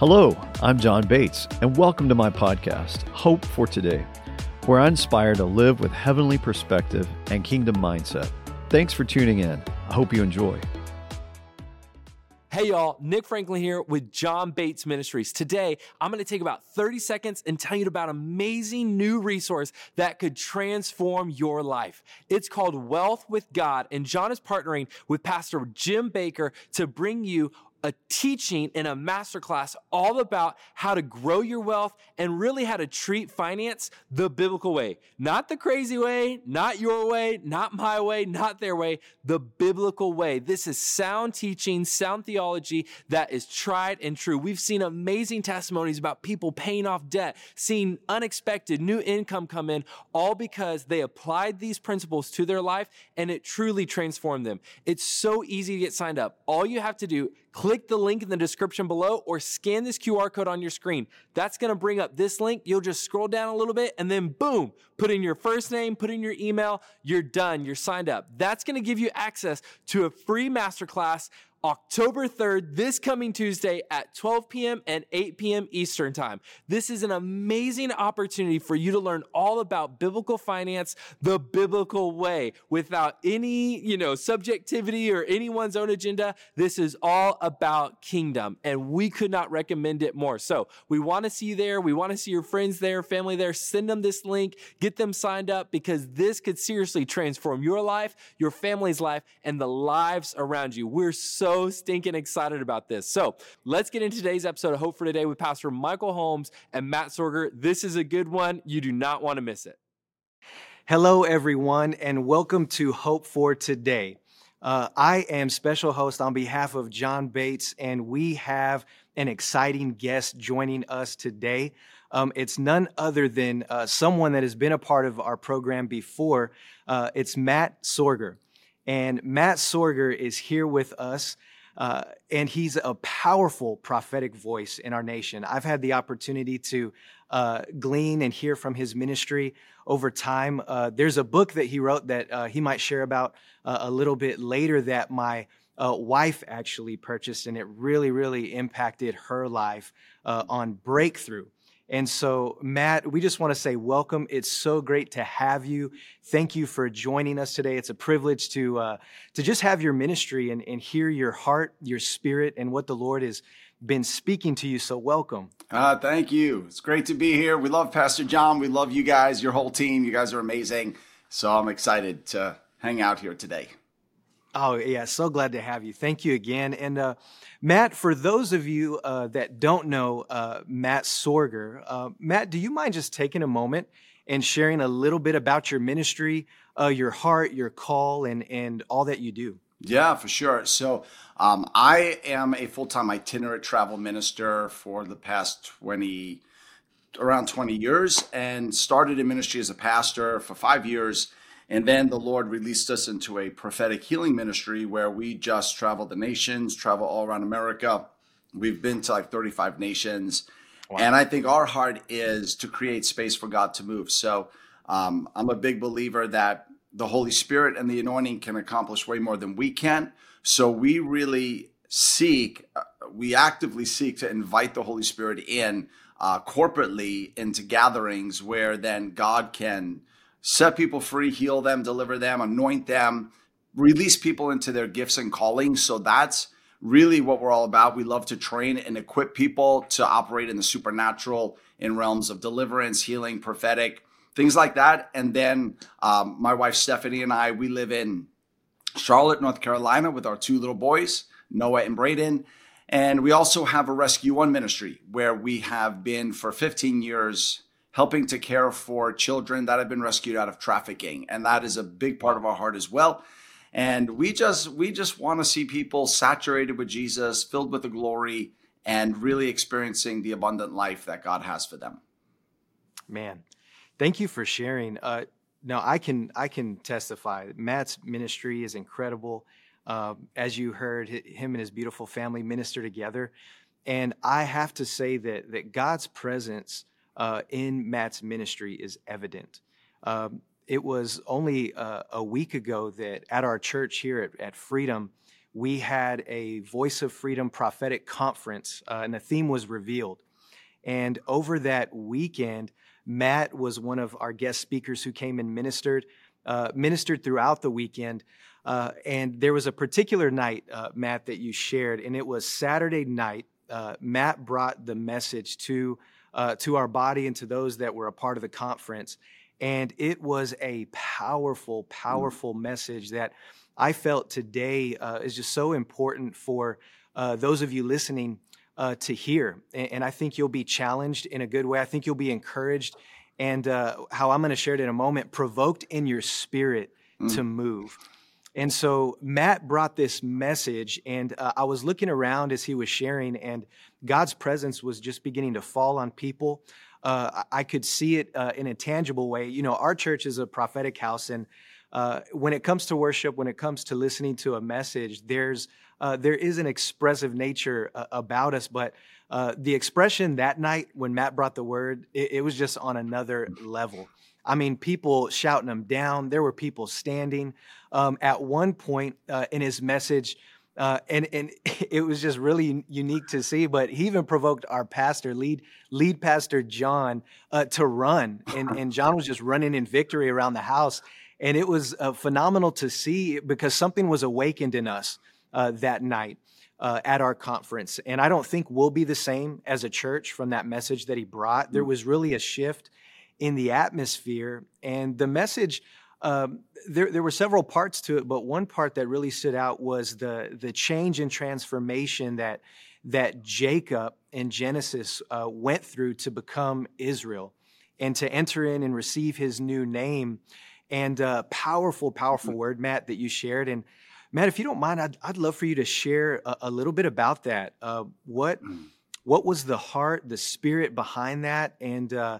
Hello, I'm John Bates, and welcome to my podcast, Hope for Today, where I inspire to live with heavenly perspective and kingdom mindset. Thanks for tuning in. I hope you enjoy. Hey y'all, Nick Franklin here with John Bates Ministries. Today, I'm going to take about 30 seconds and tell you about an amazing new resource that could transform your life. It's called Wealth with God, and John is partnering with Pastor Jim Baker to bring you a teaching in a masterclass all about how to grow your wealth and really how to treat finance the biblical way. Not the crazy way, not your way, not my way, not their way, the biblical way. This is sound teaching, sound theology that is tried and true. We've seen amazing testimonies about people paying off debt, seeing unexpected new income come in, all because they applied these principles to their life and it truly transformed them. It's so easy to get signed up. All you have to do click the link in the description below or scan this QR code on your screen. That's going to bring up this link. You'll just scroll down a little bit and then boom, put in your first name, put in your email. You're done. You're signed up. That's going to give you access to a free masterclass October 3rd, this coming Tuesday at 12 p.m. and 8 p.m. Eastern Time. This is an amazing opportunity for you to learn all about biblical finance the biblical way without any, you know, subjectivity or anyone's own agenda. This is all about kingdom, and we could not recommend it more. So we want to see you there. We want to see your friends there, family there. Send them this link, get them signed up because this could seriously transform your life, your family's life, and the lives around you. We're so so stinking excited about this. So let's get into today's episode of Hope for Today with Pastor Michael Holmes and Matt Sorger. This is a good one. You do not want to miss it. Hello, everyone, and welcome to Hope for Today. Uh, I am special host on behalf of John Bates, and we have an exciting guest joining us today. Um, it's none other than uh, someone that has been a part of our program before. Uh, it's Matt Sorger. And Matt Sorger is here with us. Uh, and he's a powerful prophetic voice in our nation. I've had the opportunity to uh, glean and hear from his ministry over time. Uh, there's a book that he wrote that uh, he might share about uh, a little bit later that my uh, wife actually purchased, and it really, really impacted her life on breakthrough. And so, Matt, we just want to say welcome. It's so great to have you. Thank you for joining us today. It's a privilege to uh, to just have your ministry and, and hear your heart, your spirit, and what the Lord has been speaking to you. So, welcome. Uh, thank you. It's great to be here. We love Pastor John. We love you guys, your whole team. You guys are amazing. So, I'm excited to hang out here today. Oh, yeah. So glad to have you. Thank you again. And uh, Matt, for those of you uh, that don't know uh, Matt Sorger, uh, Matt, do you mind just taking a moment and sharing a little bit about your ministry, uh, your heart, your call, and, and all that you do? Yeah, for sure. So, um, I am a full time itinerant travel minister for the past 20, around 20 years, and started in ministry as a pastor for five years and then the Lord released us into a prophetic healing ministry where we just travel the nations, travel all around America. We've been to like 35 nations. Wow. And I think our heart is to create space for God to move. So um, I'm a big believer that the Holy Spirit and the anointing can accomplish way more than we can. So we really seek, uh, we actively seek to invite the Holy Spirit in uh, corporately into gatherings where then God can set people free, heal them, deliver them, anoint them, release people into their gifts and callings. So that's really what we're all about. We love to train and equip people to operate in the supernatural in realms of deliverance, healing, prophetic, things like that. And then um, my wife Stephanie and I, we live in Charlotte, North Carolina with our two little boys, Noah and Braden. And we also have a Rescue One ministry where we have been for 15 years helping to care for children that have been rescued out of trafficking. And that is a big part of our heart as well. And we just we just want to see people saturated with jesus filled with the glory and really experiencing the abundant life that god has for them. Man thank you for sharing. Uh, now i can i can testify. Matt's ministry is incredible. Uh, as you heard him and his beautiful family minister together. And i have to say that that god's presence uh, in Matt's ministry is evident. Um, it was only uh, a week ago that at our church here at, at Freedom, we had a Voice of Freedom prophetic conference, uh, and the theme was revealed. And over that weekend, Matt was one of our guest speakers who came and ministered, uh, ministered throughout the weekend. Uh, and there was a particular night, uh, Matt, that you shared, and it was Saturday night. Matt brought the message to uh, to our body and to those that were a part of the conference, and it was a powerful, powerful mm. message that I felt today uh, is just so important for those of you listening uh, to hear. And, and, I think you'll be challenged in a good way. I think you'll be encouraged. And uh, how I'm going to share it in a moment, provoked in your spirit mm. to move. And so Matt brought this message, and uh, I was looking around as he was sharing, and God's presence was just beginning to fall on people. Uh, I could see it uh, in a tangible way. You know, our church is a prophetic house, and uh, when it comes to worship, when it comes to listening to a message, there's uh, there is an expressive nature uh, about us, but the expression that night when Matt brought the word, it, it, was just on another level. I mean, people shouting him down. There were people standing. Um, at one point uh, in his message, uh, and and it was just really unique to see. But he even provoked our pastor, lead lead pastor John, uh, to run, and and John was just running in victory around the house, and it was uh, phenomenal to see because something was awakened in us uh, that night. Uh, at our conference. And I don't think we'll be the same as a church from that message that he brought. There mm. was really a shift in the atmosphere. And the message, um, there, there were several parts to it, but one part that really stood out was the, the change and transformation that, that Jacob in Genesis uh, went through to become Israel and to enter in and receive his new name. And uh, powerful, powerful word, Matt, that you shared. And Matt, if you don't mind, I'd, I'd love for you to share a, a little bit about that. Uh, what mm. what was the heart, the spirit behind that, and uh,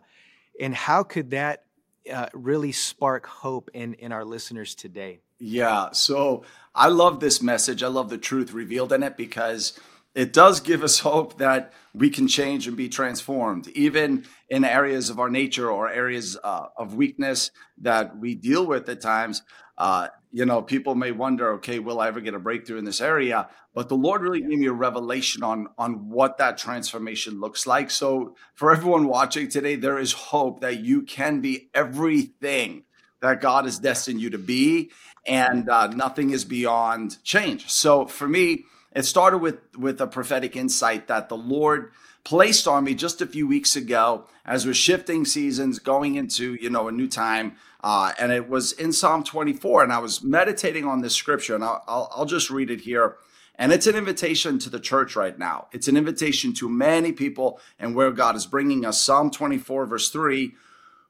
and how could that uh, really spark hope in in our listeners today? Yeah, so I love this message. I love the truth revealed in it because it does give us hope that we can change and be transformed, even in areas of our nature or areas uh, of weakness that we deal with at times. Uh, you know, people may wonder, okay, will I ever get a breakthrough in this area? But the Lord really gave me a revelation on on what that transformation looks like. So for everyone watching today, there is hope that you can be everything that God has destined you to be, and uh, nothing is beyond change. So for me, it started with with a prophetic insight that the Lord placed on me just a few weeks ago as we're shifting seasons, going into you know a new time. Uh, and it was in Psalm 24, and I was meditating on this scripture, and I'll, I'll, I'll just read it here. And it's an invitation to the church right now. It's an invitation to many people and where God is bringing us. Psalm 24, verse 3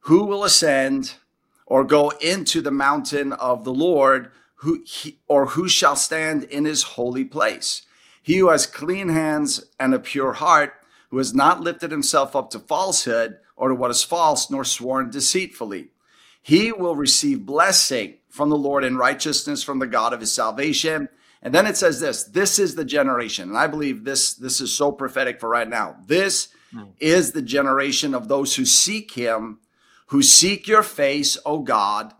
Who will ascend or go into the mountain of the Lord, who he, or who shall stand in his holy place? He who has clean hands and a pure heart, who has not lifted himself up to falsehood or to what is false, nor sworn deceitfully. He will receive blessing from the Lord and righteousness from the God of his salvation. And then it says this, this is the generation. And I believe this, this is so prophetic for right now. This mm. is the generation of those who seek him, who seek your face, O God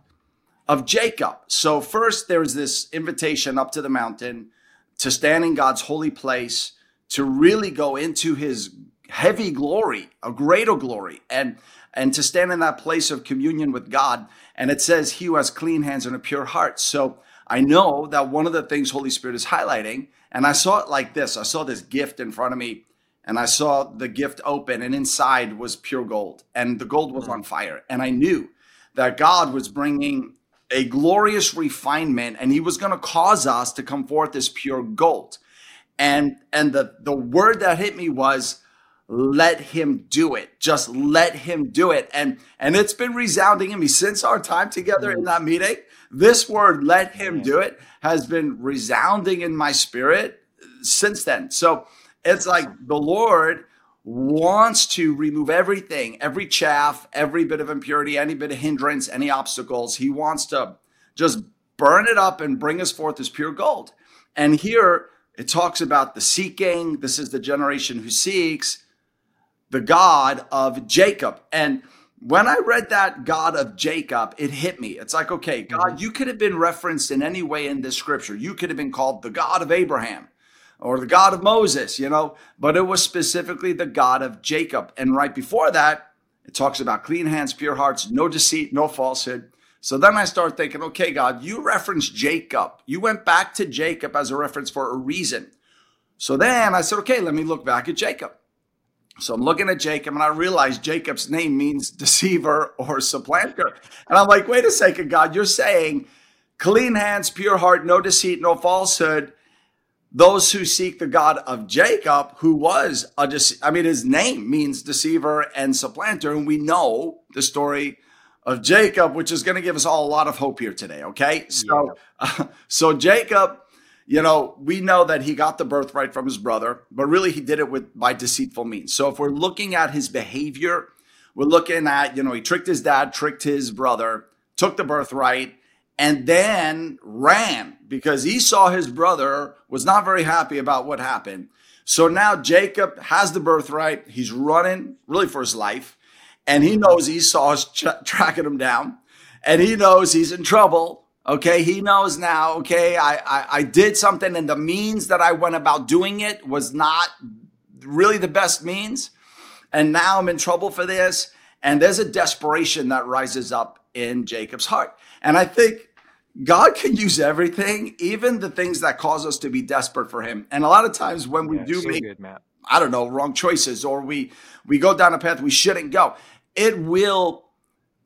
of Jacob. So first there's this invitation up to the mountain to stand in God's holy place, to really go into his heavy glory, a greater glory. And and to stand in that place of communion with God. And it says, He who has clean hands and a pure heart. So I know that one of the things Holy Spirit is highlighting, and I saw it like this I saw this gift in front of me, and I saw the gift open, and inside was pure gold, and the gold was hmm. on fire. And I knew that God was bringing a glorious refinement, and He was going to cause us to come forth as pure gold. And and the the word that hit me was let him do it. Just let him do it. And and it's been resounding in me since our time together in that meeting. This word, let him do it, has been resounding in my spirit since then. So it's like the Lord wants to remove everything, every chaff, every bit of impurity, any bit of hindrance, any obstacles. He wants to just burn it up and bring us forth as pure gold. And here it talks about the seeking. This is the generation who seeks the God of Jacob. And when I read that God of Jacob, it hit me. It's like, okay, God, mm-hmm. you could have been referenced in any way in this scripture. You could have been called the God of Abraham or the God of Moses, you know, but it was specifically the God of Jacob. And right before that, it talks about clean hands, pure hearts, no deceit, no falsehood. So then I start thinking, okay, God, you referenced Jacob. You went back to Jacob as a reference for a reason. So then I said, okay, let me look back at Jacob. So I'm looking at Jacob and I realize Jacob's name means deceiver or supplanter. And I'm like, wait a second, God, you're saying clean hands, pure heart, no deceit, no falsehood. Those who seek the God of Jacob, who was a dece- I mean, his name means deceiver and supplanter. And we know the story of Jacob, which is going to give us all a lot of hope here today. Okay. So, yeah. uh, so Jacob you know, we know that he got the birthright from his brother, but really he did it with by deceitful means. So if we're looking at his behavior, we're looking at, you know, he tricked his dad, tricked his brother, took the birthright, and then ran because he saw his brother was not very happy about what happened. So now Jacob has the birthright. He's running really for his life. And he knows Esau is tra- tracking him down. And he knows he's in trouble. Okay, he knows now, okay, I, I, I did something and the means that I went about doing it was not really the best means. And now I'm in trouble for this. And there's a desperation that rises up in Jacob's heart. And I think God can use everything, even the things that cause us to be desperate for him. And a lot of times when we yeah, do so make, good, I don't know, wrong choices or we, we go down a path we shouldn't go, it will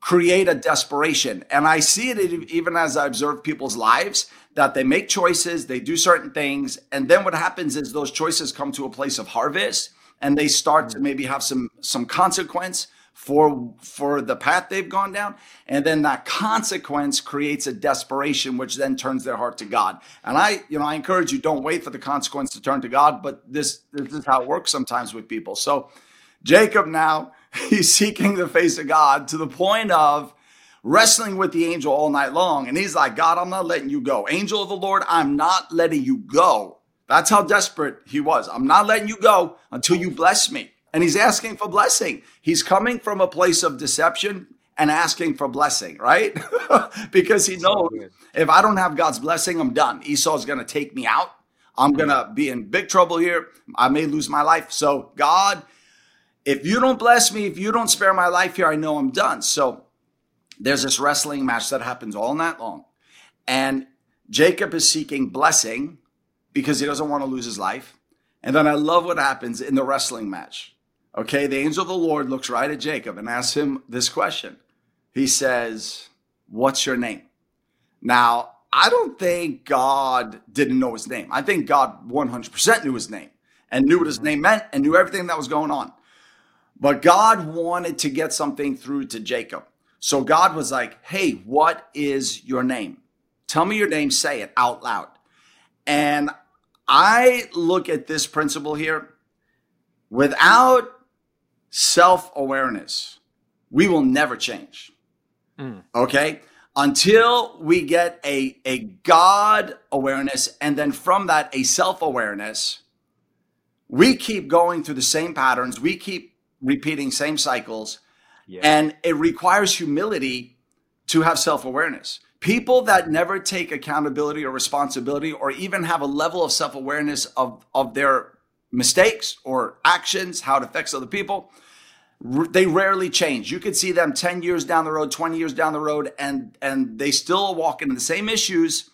create a desperation. And I see it even as I observe people's lives that they make choices, they do certain things, and then what happens is those choices come to a place of harvest and they start to mm-hmm. maybe have some some consequence for for the path they've gone down. And then that consequence creates a desperation which then turns their heart to god. And i you know i encourage you don't wait for the consequence to turn to god but this this is how it works sometimes with people. So jacob now he's seeking the face of God to the point of wrestling with the angel all night long. And he's like, God, I'm not letting you go. Angel of the Lord, I'm not letting you go. That's how desperate he was. I'm not letting you go until you bless me. And he's asking for blessing. He's coming from a place of deception and asking for blessing, right? because he knows if I don't have God's blessing, I'm done. Esau's going to take me out. I'm going to be in big trouble here. I may lose my life. So God if you don't bless me, if you don't spare my life here, I know I'm done. So there's this wrestling match that happens all night long. And Jacob is seeking blessing because he doesn't want to lose his life. And then I love what happens in the wrestling match. Okay, the angel of the Lord looks right at Jacob and asks him this question. He says, What's your name? Now, I don't think God didn't know his name. I think God 100% knew his name and knew what his name meant and knew everything that was going on. But God wanted to get something through to Jacob. So God was like, Hey, what is your name? Tell me your name, say it out loud. And I look at this principle here without self awareness, we will never change. Mm. Okay? Until we get a, a God awareness and then from that, a self awareness, we keep going through the same patterns. We keep repeating same cycles. Yeah. And it requires humility to have self awareness. People that never take accountability or responsibility or even have a level of self awareness of, of their mistakes or actions, how it affects other people, they rarely change. You could see them 10 years down the road, 20 years down the road, and, and they still walk into the same issues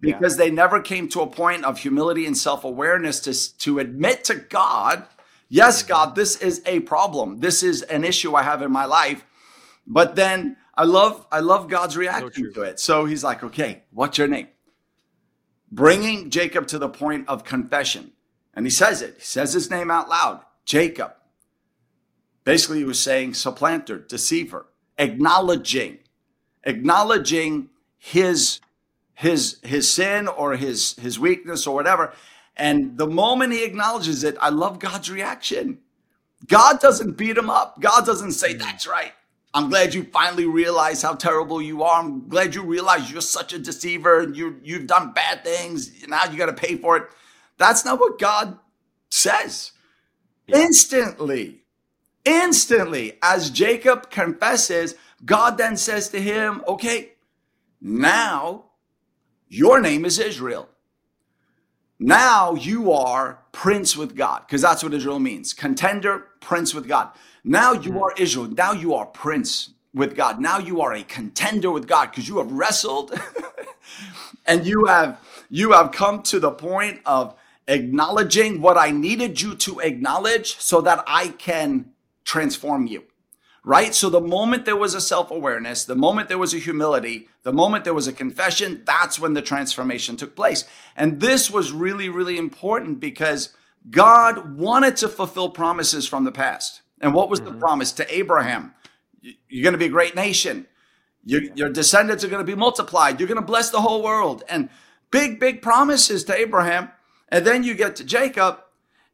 because yeah. they never came to a point of humility and self awareness to, to admit to God Yes, God, this is a problem. This is an issue I have in my life. But then I love I love God's reaction so to it. So he's like, "Okay, what's your name?" Bringing Jacob to the point of confession. And he says it. He says his name out loud. Jacob. Basically he was saying supplanter, deceiver, acknowledging acknowledging his his his sin or his his weakness or whatever and the moment he acknowledges it, I love God's reaction. God doesn't beat him up. God doesn't say, mm. That's right. I'm glad you finally realize how terrible you are. I'm glad you realize you're such a deceiver and you you've done bad things. Now you got to pay for it. That's not what God says. Yeah. Instantly, Instantly, as Jacob confesses, God then says to him, Okay, now your name is Israel. Now you are prince with God, because that's what Israel means contender, prince with God. Now you hmm. are Israel. Now you are prince with God. Now you are a contender with God because you have wrestled and you have you have come to the point of acknowledging what I needed you to acknowledge so that I can transform you right? So the moment there was a self awareness, the moment there was a humility, the moment there was a confession, that's when the transformation took place. And this was really, really important because God wanted to fulfill promises from the past. And what was mm-hmm. the promise to Abraham? You're going to be a great nation. Your, your descendants are going to be multiplied. You're going to bless the whole world. And big, big promises to Abraham. And then you get to Jacob,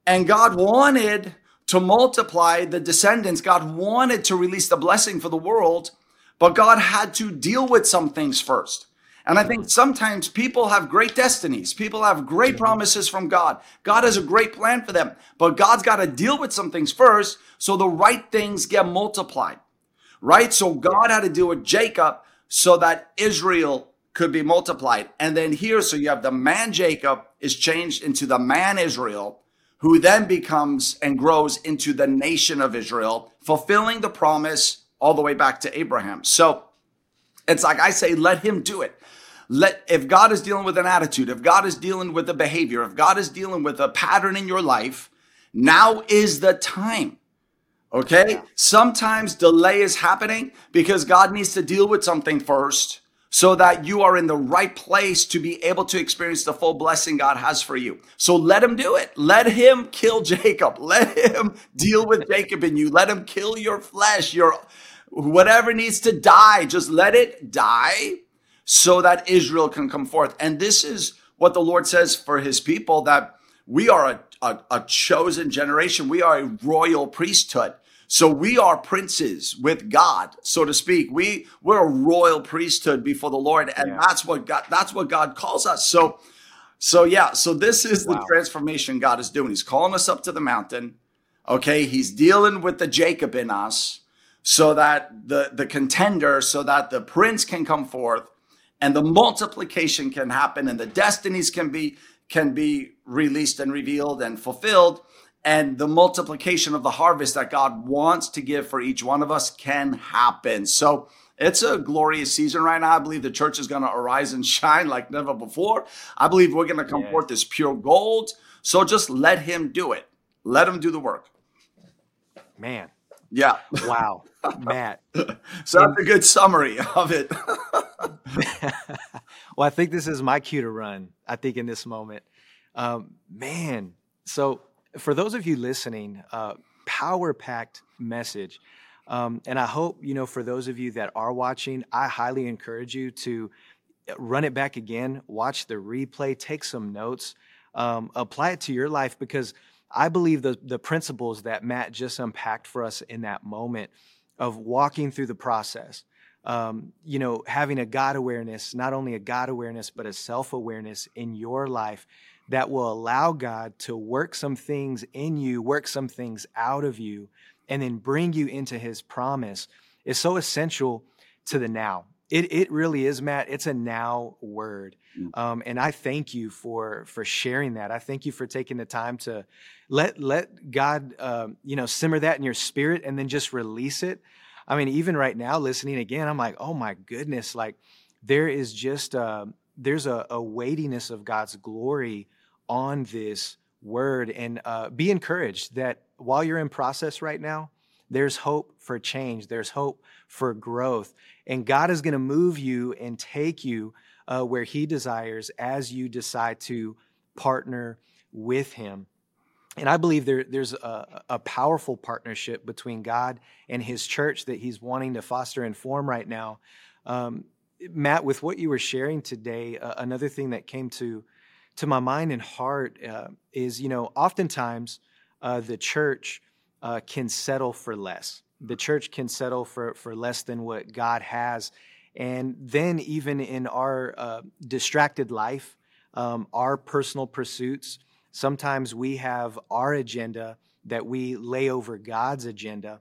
and God wanted to multiply the descendants. God wanted to release the blessing for the world, but God had to deal with some things first. And I think sometimes people have great destinies. People have great promises from God. God has a great plan for them, but God's got to deal with some things first so the right things get multiplied. Right? So God had to deal with Jacob so that Israel could be multiplied. And then here, so you have the man Jacob is changed into the man Israel who then becomes and grows into the nation of Israel, fulfilling the promise all the way back to Abraham. So it's like I say, let him do it. Let if God is dealing with an attitude, if God is dealing with a behavior, if God is dealing with a pattern in your life, now is the time. Okay? Sometimes delay is happening because God needs to deal with something first so that you are in the right place to be able to experience the full blessing God has for you. So let him do it. Let him kill Jacob. Let him deal with Jacob in you. Let him kill your flesh, your whatever needs to die. Just let it die so that Israel can come forth. And this is what the Lord says for his people that we are a, a, a chosen generation. We are a royal priesthood. So we are princes with God, so to speak. We we're a royal priesthood before the Lord, and yeah. that's what God that's what God calls us. So so yeah, so this is wow. the transformation God is doing. He's calling us up to the mountain. Okay, he's dealing with the Jacob in us so that the the contender, so that the prince can come forth and the multiplication can happen and the destinies can be can be released and revealed and fulfilled and the multiplication of the harvest that God wants to give for each one of us can happen. So it's a glorious season right now. I believe the church is going to arise and shine like never before. I believe we're going to come yeah. forth as pure gold. So just let him do it. Let him do the work. Man. Yeah. Wow. Matt. so that's a good summary of it. well, I think this is my cue to run. I think in this moment. Um, man. So for those of you listening, uh, power packed message. Um, and I hope, you know, for those of you that are watching, I highly encourage you to uh, run it back again, watch the replay, take some notes, um, apply it to your life because I believe the, the principles that Matt just unpacked for us in that moment of walking through the process, um, you know, having a God awareness, not only a God awareness, but a self awareness in your life that will allow God to work some things in you, work some things out of you, and then bring you into his promise is so essential to the now. It, it really is, Matt. It's a now word. Mm. Um, and I thank you for for sharing that. I thank you for taking the time to let let God um, you know simmer that in your spirit and then just release it. I mean, even right now, listening again, I'm like, oh my goodness, like there is just uh, there's a, a weightiness of God's glory on this word and uh, be encouraged that while you're in process right now, there's hope for change, there's hope for growth. And God is going to move you and take you uh, where He desires as you decide to partner with Him. And I believe there, there's a, a, powerful partnership between God and His church that He's wanting to foster and form right now. Um, Matt, with what you were sharing today, uh, another thing that came to to my mind and heart uh, is, you know, oftentimes uh, the church uh, can settle for less. The church can settle for, for less than what God has. And then, even in our uh, distracted life, um, our personal pursuits, Sometimes we have our agenda that we lay over God's agenda.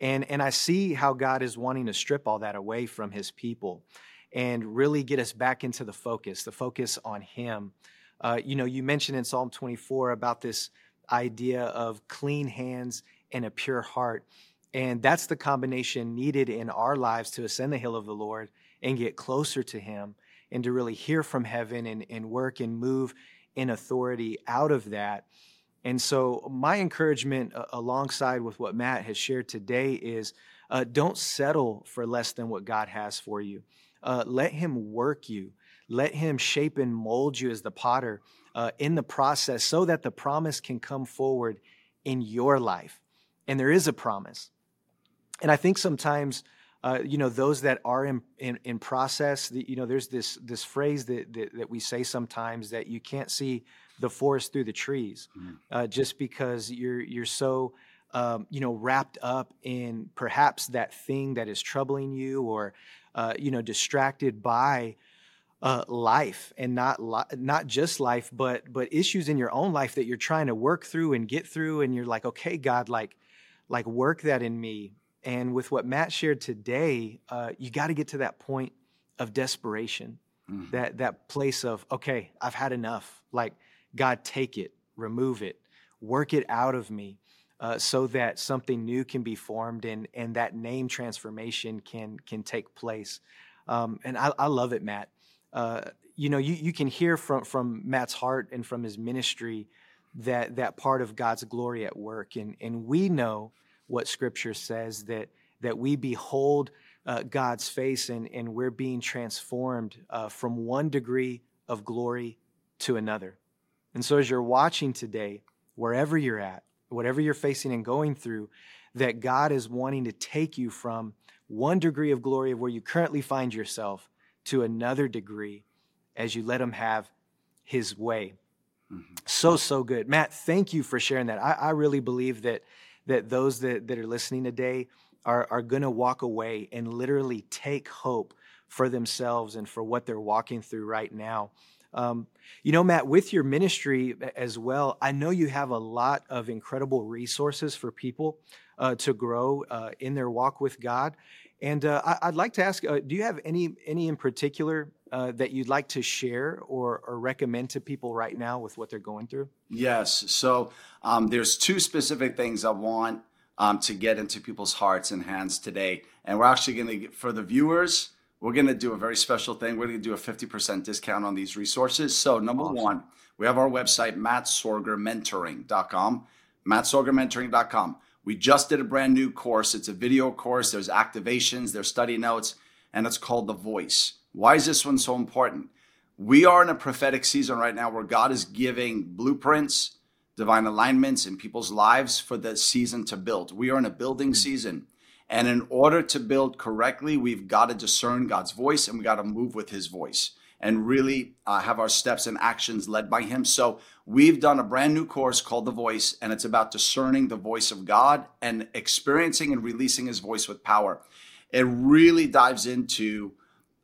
And, and I see how God is wanting to strip all that away from his people and really get us back into the focus, the focus on him. Uh, you know, you mentioned in Psalm 24 about this idea of clean hands and a pure heart. And that's the combination needed in our lives to ascend the hill of the Lord and get closer to Him and to really hear from heaven and, and work and move in authority out of that. And so, my encouragement uh, alongside with what Matt has shared today is uh, don't settle for less than what God has for you. Uh, let Him work you, let Him shape and mold you as the potter uh, in the process so that the promise can come forward in your life. And there is a promise. And I think sometimes, uh, you know, those that are in, in, in process, the, you know, there's this, this phrase that, that, that, we say sometimes that you can't see the forest through the trees mm-hmm. uh, just because you're, you're so, um, you know, wrapped up in perhaps that thing that is troubling you or, uh, you know, distracted by uh, life and not li- not just life, but but issues in your own life that you're trying to work through and get through, and you're like, okay, God, like like work that in me. And with what Matt shared today, uh, you got to get to that point of desperation, mm-hmm. that that place of okay, I've had enough. Like God, take it, remove it, work it out of me. Uh, so that something new can be formed and and that name transformation can can take place. Um, and I, I love it, Matt uh, you know, you, you can hear from, from Matt's heart and from his ministry that that part of God's glory at work. And, and we know what scripture says that, that we behold uh, God's face and, and we're being transformed uh, from one degree of glory to another. And so as you're watching today, wherever you're at, whatever you're facing and going through, that God is wanting to take you from one degree of glory of where you currently find yourself to another degree as you let him have his way. Mm-hmm. So, so good. Matt, thank you for sharing that. I, I really believe that that those that, that are listening today are, are going to walk away and literally take hope for themselves and for what they're walking through right now. Um, you know, Matt, with your ministry as well, I know you have a lot of incredible resources for people uh, to grow uh, in their walk with God. And uh, I, would like to ask, uh, do you have any any in particular uh, that you'd like to share or, or recommend to people right now with what they're going through? Yes. So um, there's two specific things I want um, to get into people's hearts and hands today, and we're actually going to for the viewers. We're going to do a very special thing. We're going to do a 50% discount on these resources. So, number awesome. one, we have our website, mattsorgermentoring.com, mattsorgermentoring.com. We just did a brand new course. It's a video course. There's activations, there's study notes, and it's called The Voice. Why is this one so important? We are in a prophetic season right now where God is giving blueprints, divine alignments in people's lives for the season to build. We are in a building mm. season. And in order to build correctly, we've got to discern God's voice and we got to move with his voice and really uh, have our steps and actions led by him. So we've done a brand new course called The Voice, and it's about discerning the voice of God and experiencing and releasing his voice with power. It really dives into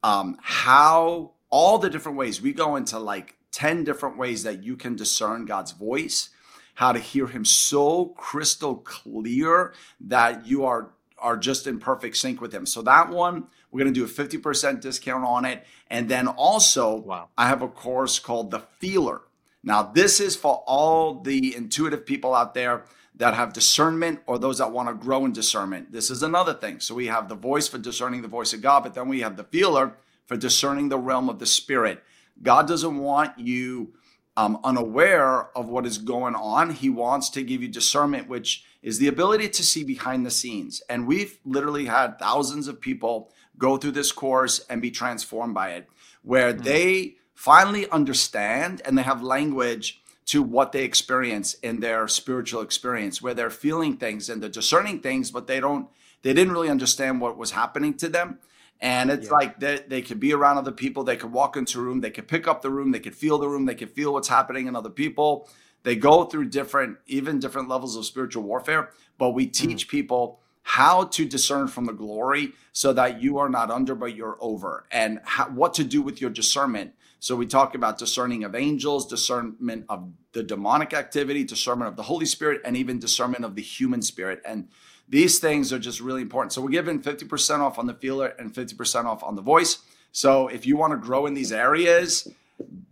um, how all the different ways we go into like 10 different ways that you can discern God's voice, how to hear him so crystal clear that you are are just in perfect sync with him. So that one we're going to do a 50% discount on it. And then also, wow. I have a course called The Feeler. Now, this is for all the intuitive people out there that have discernment or those that want to grow in discernment. This is another thing. So we have the voice for discerning the voice of God, but then we have the feeler for discerning the realm of the spirit. God doesn't want you um, unaware of what is going on. He wants to give you discernment, which is the ability to see behind the scenes. And we've literally had thousands of people go through this course and be transformed by it, where mm-hmm. they finally understand and they have language to what they experience in their spiritual experience, where they're feeling things and they're discerning things, but they don't, they didn't really understand what was happening to them. And it's yeah. like they, they could be around other people, they could walk into a room, they could pick up the room, they could feel the room, they could feel what's happening in other people. They go through different, even different levels of spiritual warfare, but we mm. teach mm. people how to discern from the glory so that you are not under but you're over. And how, what to do with your discernment. So we talk about discerning of angels discernment of the demonic activity discernment of the holy spirit and even discernment of the human spirit. And these things are just really important. So we're giving 50% off on the feeler and 50% off on the voice. So if you want to grow in these areas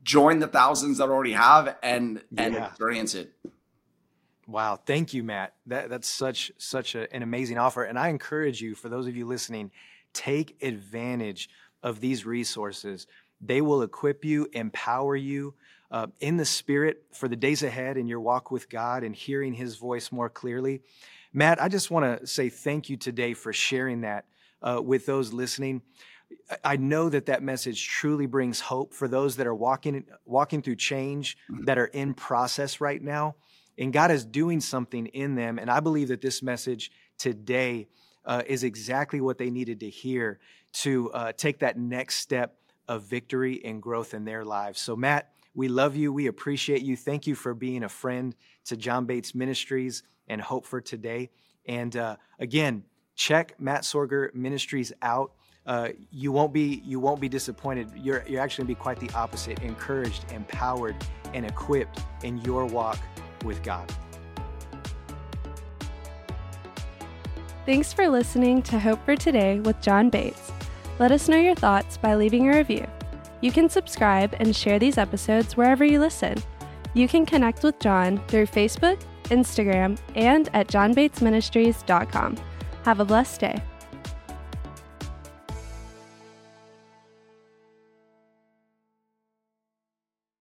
join the thousands that already have and and yeah. experience it Wow, thank you, Matt. That that's such such a, an amazing offer, and I encourage you, for those of you listening, take advantage of these resources. They will equip you, empower you uh, in the spirit for the days ahead in your walk with God and hearing His voice more clearly. Matt, I just want to say thank you today for sharing that uh, with those listening. I know that that message truly brings hope for those that are walking walking through change, mm-hmm. that are in process right now and God is doing something in them. And I believe that this message today uh, is exactly what they needed to hear to uh, take that next step of victory and growth in their lives. So, Matt, we love you. We appreciate you. Thank you for being a friend to John Bates Ministries and Hope for Today. And uh, again, check Matt Sorger Ministries out. Uh, you won't be you won't be disappointed. You're you're actually to be quite the opposite, encouraged, empowered, and equipped in your walk with God. Thanks for listening to Hope for Today with John Bates. Let us know your thoughts by leaving a review. You can subscribe and share these episodes wherever you listen. You can connect with John through Facebook, Instagram, and at johnbatesministries.com. Have a blessed day.